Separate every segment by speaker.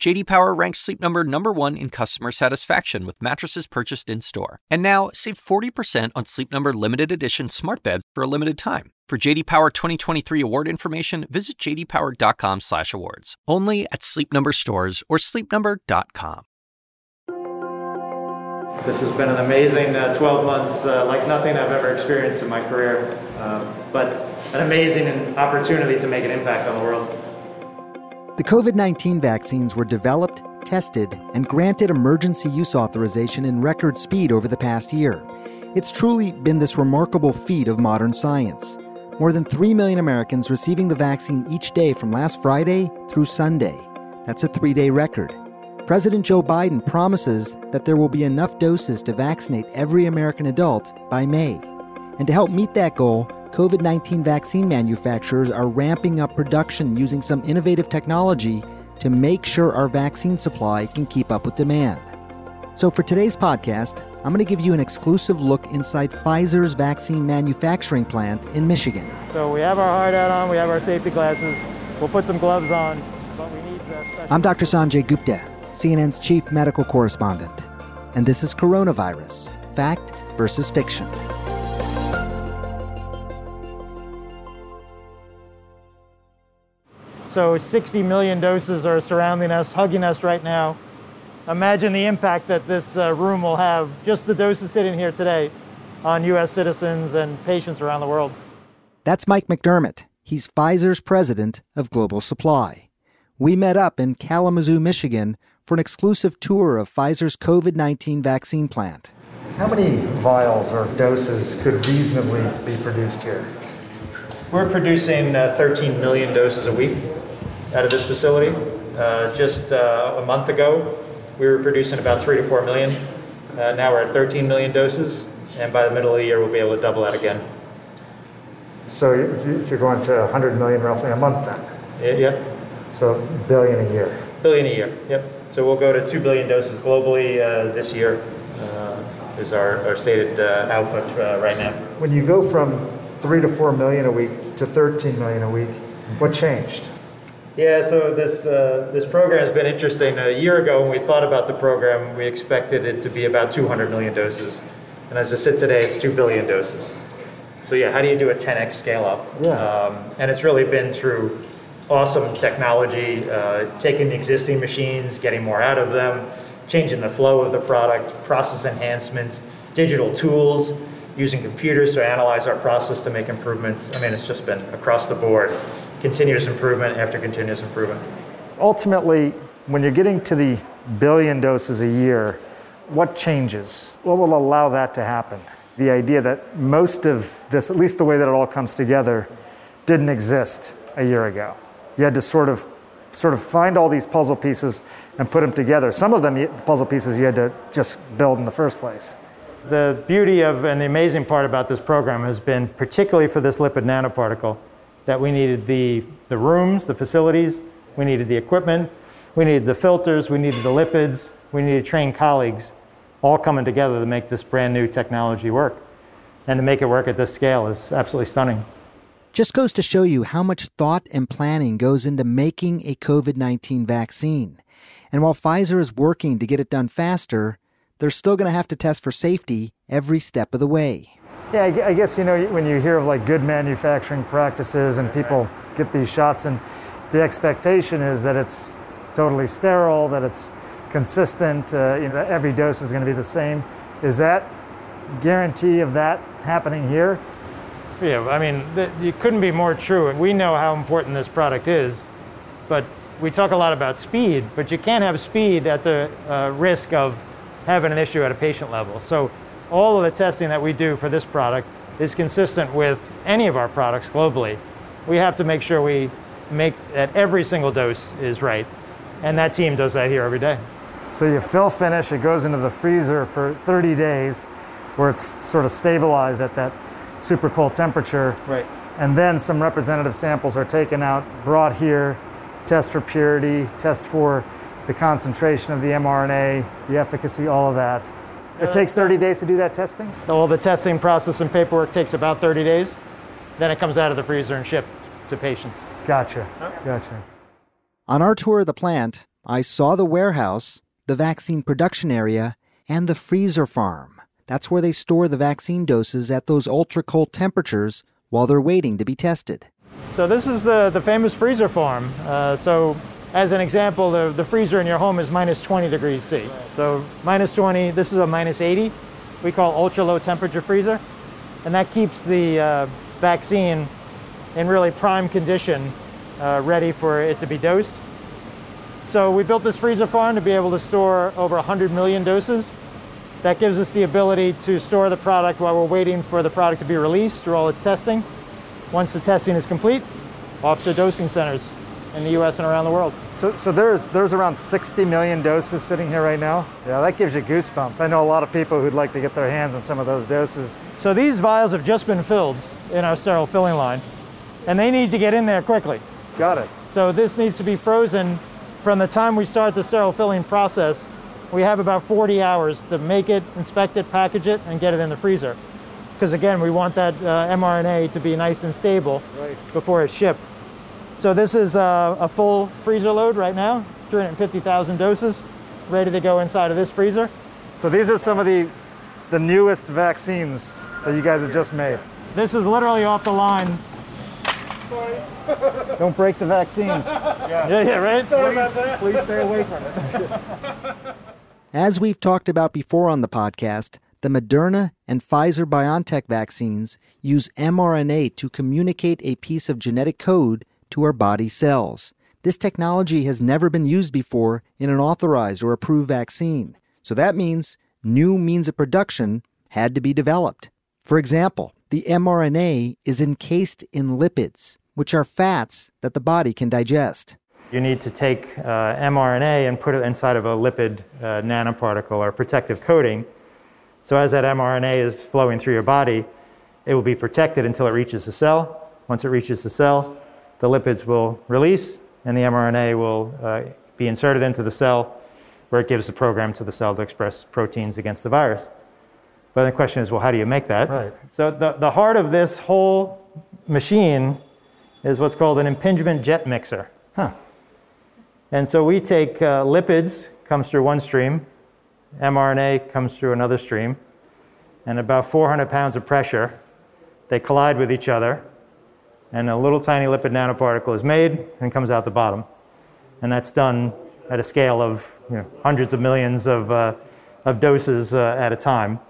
Speaker 1: JD Power ranks Sleep Number number 1 in customer satisfaction with mattresses purchased in-store. And now, save 40% on Sleep Number limited edition smart beds for a limited time. For JD Power 2023 award information, visit jdpower.com/awards. Only at Sleep Number stores or sleepnumber.com.
Speaker 2: This has been an amazing uh, 12 months, uh, like nothing I've ever experienced in my career, um, but an amazing opportunity to make an impact on the world.
Speaker 3: The COVID 19 vaccines were developed, tested, and granted emergency use authorization in record speed over the past year. It's truly been this remarkable feat of modern science. More than 3 million Americans receiving the vaccine each day from last Friday through Sunday. That's a three day record. President Joe Biden promises that there will be enough doses to vaccinate every American adult by May. And to help meet that goal, COVID 19 vaccine manufacturers are ramping up production using some innovative technology to make sure our vaccine supply can keep up with demand. So, for today's podcast, I'm going to give you an exclusive look inside Pfizer's vaccine manufacturing plant in Michigan.
Speaker 2: So, we have our hard hat on, we have our safety glasses, we'll put some gloves on, but we need special.
Speaker 3: I'm Dr. Sanjay Gupta, CNN's chief medical correspondent, and this is Coronavirus Fact versus Fiction.
Speaker 2: So 60 million doses are surrounding us, hugging us right now. Imagine the impact that this uh, room will have, just the doses sitting here today, on U.S. citizens and patients around the world.
Speaker 3: That's Mike McDermott. He's Pfizer's president of global supply. We met up in Kalamazoo, Michigan for an exclusive tour of Pfizer's COVID 19 vaccine plant.
Speaker 4: How many vials or doses could reasonably be produced here?
Speaker 2: We're producing uh, 13 million doses a week out of this facility. Uh, just uh, a month ago, we were producing about three to four million. Uh, now we're at 13 million doses, and by the middle of the year, we'll be able to double that again.
Speaker 4: So if you- if you're going to 100 million roughly a month then,
Speaker 2: Yeah, Yep,
Speaker 4: so billion a year.
Speaker 2: billion a year. Yep. So we'll go to 2 billion doses globally uh, this year, uh, is our, our stated uh, output uh, right now.
Speaker 4: When you go from three to four million a week to 13 million a week, what changed?
Speaker 2: Yeah, so this uh, this program has been interesting. A year ago, when we thought about the program, we expected it to be about 200 million doses, and as I sit today, it's 2 billion doses. So yeah, how do you do a 10x scale up?
Speaker 4: Yeah.
Speaker 2: Um, and it's really been through awesome technology, uh, taking the existing machines, getting more out of them, changing the flow of the product, process enhancements, digital tools, using computers to analyze our process to make improvements. I mean, it's just been across the board, continuous improvement after continuous improvement.
Speaker 4: Ultimately, when you're getting to the billion doses a year, what changes? What will allow that to happen? The idea that most of this, at least the way that it all comes together, didn't exist a year ago. You had to sort of sort of find all these puzzle pieces and put them together. Some of them you- puzzle pieces you had to just build in the first place.
Speaker 2: The beauty of and the amazing part about this program has been, particularly for this lipid nanoparticle, that we needed the, the rooms, the facilities, we needed the equipment, we needed the filters, we needed the lipids, we needed trained colleagues, all coming together to make this brand new technology work. And to make it work at this scale is absolutely stunning.
Speaker 3: Just goes to show you how much thought and planning goes into making a COVID 19 vaccine. And while Pfizer is working to get it done faster, they're still going to have to test for safety every step of the way.
Speaker 4: Yeah, I guess you know when you hear of like good manufacturing practices and people get these shots, and the expectation is that it's totally sterile, that it's consistent, uh, you know, every dose is going to be the same. Is that guarantee of that happening here?
Speaker 2: Yeah, I mean, it couldn't be more true. And we know how important this product is, but we talk a lot about speed, but you can't have speed at the uh, risk of having an issue at a patient level. So, all of the testing that we do for this product is consistent with any of our products globally. We have to make sure we make that every single dose is right, and that team does that here every day.
Speaker 4: So you fill finish, it goes into the freezer for 30 days, where it's sort of stabilized at that super cold temperature.
Speaker 2: Right.
Speaker 4: and then some representative samples are taken out, brought here, test for purity, test for the concentration of the mRNA, the efficacy, all of that. It takes 30 days to do that testing?
Speaker 2: All the testing process and paperwork takes about 30 days. Then it comes out of the freezer and shipped to patients.
Speaker 4: Gotcha. Gotcha.
Speaker 3: On our tour of the plant, I saw the warehouse, the vaccine production area, and the freezer farm. That's where they store the vaccine doses at those ultra cold temperatures while they're waiting to be tested.
Speaker 2: So this is the, the famous freezer farm. Uh, so as an example, the, the freezer in your home is minus 20 degrees C. So minus 20, this is a minus 80. We call ultra low temperature freezer. And that keeps the uh, vaccine in really prime condition, uh, ready for it to be dosed. So we built this freezer farm to be able to store over 100 million doses. That gives us the ability to store the product while we're waiting for the product to be released through all its testing. Once the testing is complete, off to dosing centers in the US and around the world.
Speaker 4: So, so there's, there's around 60 million doses sitting here right now. Yeah, that gives you goosebumps. I know a lot of people who'd like to get their hands on some of those doses.
Speaker 2: So these vials have just been filled in our sterile filling line, and they need to get in there quickly.
Speaker 4: Got it.
Speaker 2: So this needs to be frozen from the time we start the sterile filling process. We have about 40 hours to make it, inspect it, package it, and get it in the freezer. Because again, we want that uh, mRNA to be nice and stable
Speaker 4: Right.
Speaker 2: before it's shipped. So this is uh, a full freezer load right now, 350,000 doses, ready to go inside of this freezer.
Speaker 4: So these are some of the, the newest vaccines that you guys have just made.
Speaker 2: This is literally off the line. Sorry.
Speaker 4: Don't break the vaccines.
Speaker 2: Yeah, yeah, right?
Speaker 4: Please, Please stay away from it.
Speaker 3: As we've talked about before on the podcast, the Moderna and Pfizer BioNTech vaccines use mRNA to communicate a piece of genetic code to our body cells. This technology has never been used before in an authorized or approved vaccine. So that means new means of production had to be developed. For example, the mRNA is encased in lipids, which are fats that the body can digest.
Speaker 2: You need to take uh, mRNA and put it inside of a lipid uh, nanoparticle or protective coating. So as that mRNA is flowing through your body, it will be protected until it reaches the cell. Once it reaches the cell, the lipids will release and the mRNA will uh, be inserted into the cell where it gives the program to the cell to express proteins against the virus. But the question is, well, how do you make that?
Speaker 4: Right.
Speaker 2: So the, the heart of this whole machine is what's called an impingement jet mixer.
Speaker 4: Huh.
Speaker 2: And so we take uh, lipids, comes through one stream, mRNA comes through another stream, and about 400 pounds of pressure, they collide with each other, and a little tiny lipid nanoparticle is made and comes out the bottom. And that's done at a scale of you know, hundreds of millions of, uh, of doses uh, at a time.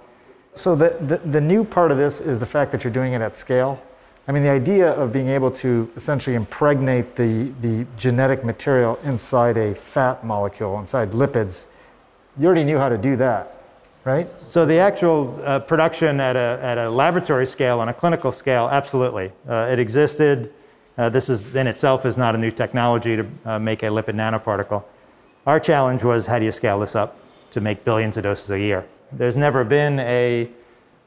Speaker 4: So the, the, the new part of this is the fact that you're doing it at scale. I mean, the idea of being able to essentially impregnate the, the genetic material inside a fat molecule, inside lipids, you already knew how to do that, right?
Speaker 2: So the actual uh, production at a, at a laboratory scale, on a clinical scale, absolutely. Uh, it existed. Uh, this is in itself is not a new technology to uh, make a lipid nanoparticle. Our challenge was how do you scale this up to make billions of doses a year? There's never been a,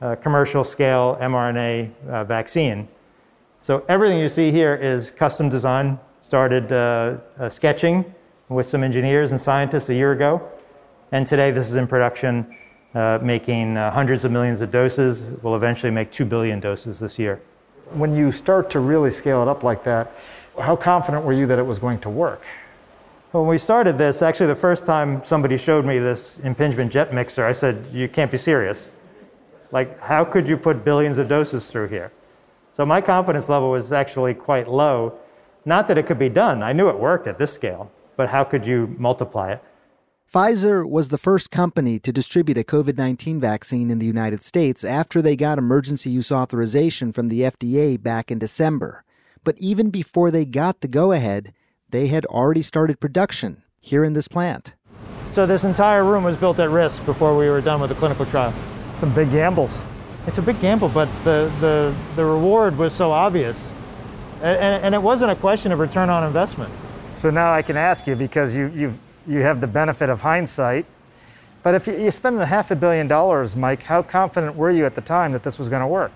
Speaker 2: uh commercial scale mRNA uh, vaccine. So everything you see here is custom design. Started sketching with some engineers and scientists a year ago, and today this is in production, uh, making uh, hundreds of millions of doses. We'll eventually make two billion doses this year.
Speaker 4: When you start to really scale it up like that, how confident were you that it was going to work?
Speaker 2: When we started this, actually, the first time somebody showed me this impingement jet mixer, I said, "You can't be serious. Like, how could you put billions of doses through here?" So my confidence level was actually quite low. Not that it could be done. I knew it worked at this scale, but how could you multiply it?
Speaker 3: Pfizer was the first company to distribute a COVID 19 vaccine in the United States after they got emergency use authorization from the FDA back in December. But even before they got the go ahead, they had already started production here in this plant.
Speaker 2: So this entire room was built at risk before we were done with the clinical trial.
Speaker 4: Some big gambles.
Speaker 2: It's a big gamble, but the, the, the reward was so obvious. And, and, and it wasn't a question of return on investment.
Speaker 4: So now I can ask you because you, you, you have the benefit of hindsight. But if you, you spend a half a billion dollars, Mike, how confident were you at the time that this was going to work?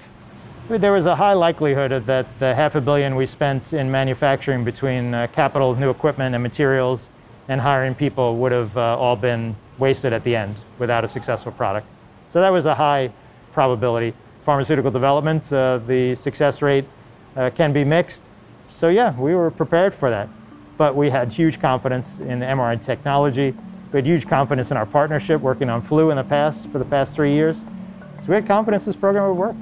Speaker 2: There was a high likelihood that the half a billion we spent in manufacturing between uh, capital, new equipment, and materials, and hiring people would have uh, all been wasted at the end without a successful product. So that was a high probability. Pharmaceutical development, uh, the success rate uh, can be mixed. So yeah, we were prepared for that. But we had huge confidence in the mRNA technology. We had huge confidence in our partnership working on flu in the past for the past three years. So we had confidence this program would work.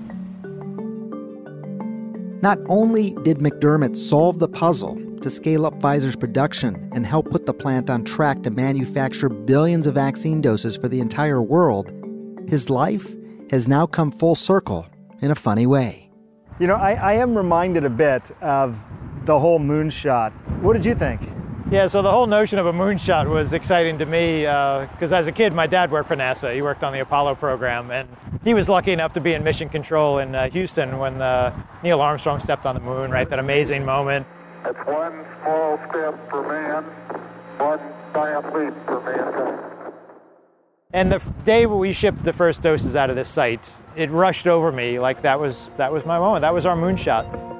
Speaker 3: Not only did McDermott solve the puzzle to scale up Pfizer's production and help put the plant on track to manufacture billions of vaccine doses for the entire world, his life has now come full circle in a funny way.
Speaker 4: You know, I, I am reminded a bit of the whole moonshot. What did you think?
Speaker 2: Yeah, so the whole notion of a moonshot was exciting to me because uh, as a kid, my dad worked for NASA. He worked on the Apollo program, and he was lucky enough to be in mission control in uh, Houston when uh, Neil Armstrong stepped on the moon, right? That amazing moment.
Speaker 5: It's one small step for man, one giant leap for mankind.
Speaker 2: And the day we shipped the first doses out of this site, it rushed over me like that was that was my moment. That was our moonshot.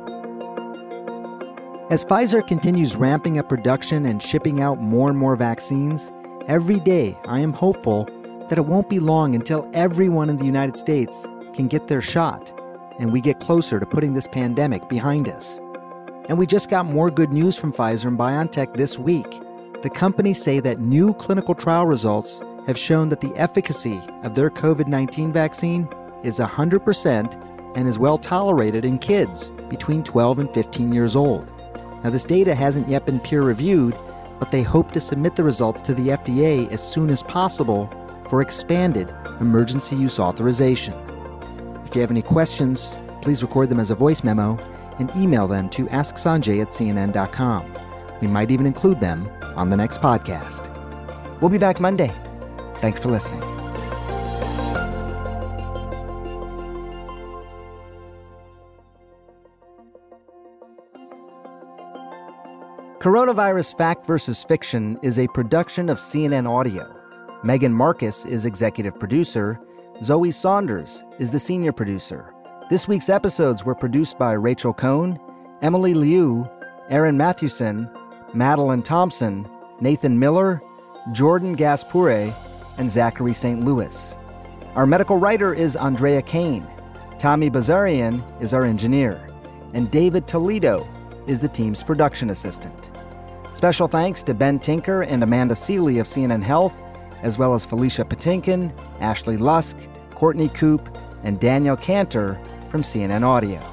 Speaker 3: As Pfizer continues ramping up production and shipping out more and more vaccines, every day I am hopeful that it won't be long until everyone in the United States can get their shot and we get closer to putting this pandemic behind us. And we just got more good news from Pfizer and BioNTech this week. The companies say that new clinical trial results have shown that the efficacy of their COVID 19 vaccine is 100% and is well tolerated in kids between 12 and 15 years old. Now, this data hasn't yet been peer reviewed, but they hope to submit the results to the FDA as soon as possible for expanded emergency use authorization. If you have any questions, please record them as a voice memo and email them to asksanjay at cnn.com. We might even include them on the next podcast. We'll be back Monday. Thanks for listening. Coronavirus Fact versus Fiction is a production of CNN Audio. Megan Marcus is executive producer. Zoe Saunders is the senior producer. This week's episodes were produced by Rachel Cohn, Emily Liu, Aaron Mathewson, Madeline Thompson, Nathan Miller, Jordan Gass-Poore', and Zachary St. Louis. Our medical writer is Andrea Kane. Tommy Bazarian is our engineer. And David Toledo is the team's production assistant. Special thanks to Ben Tinker and Amanda Sealy of CNN Health, as well as Felicia Patinkin, Ashley Lusk, Courtney Coupe, and Daniel Cantor from CNN Audio.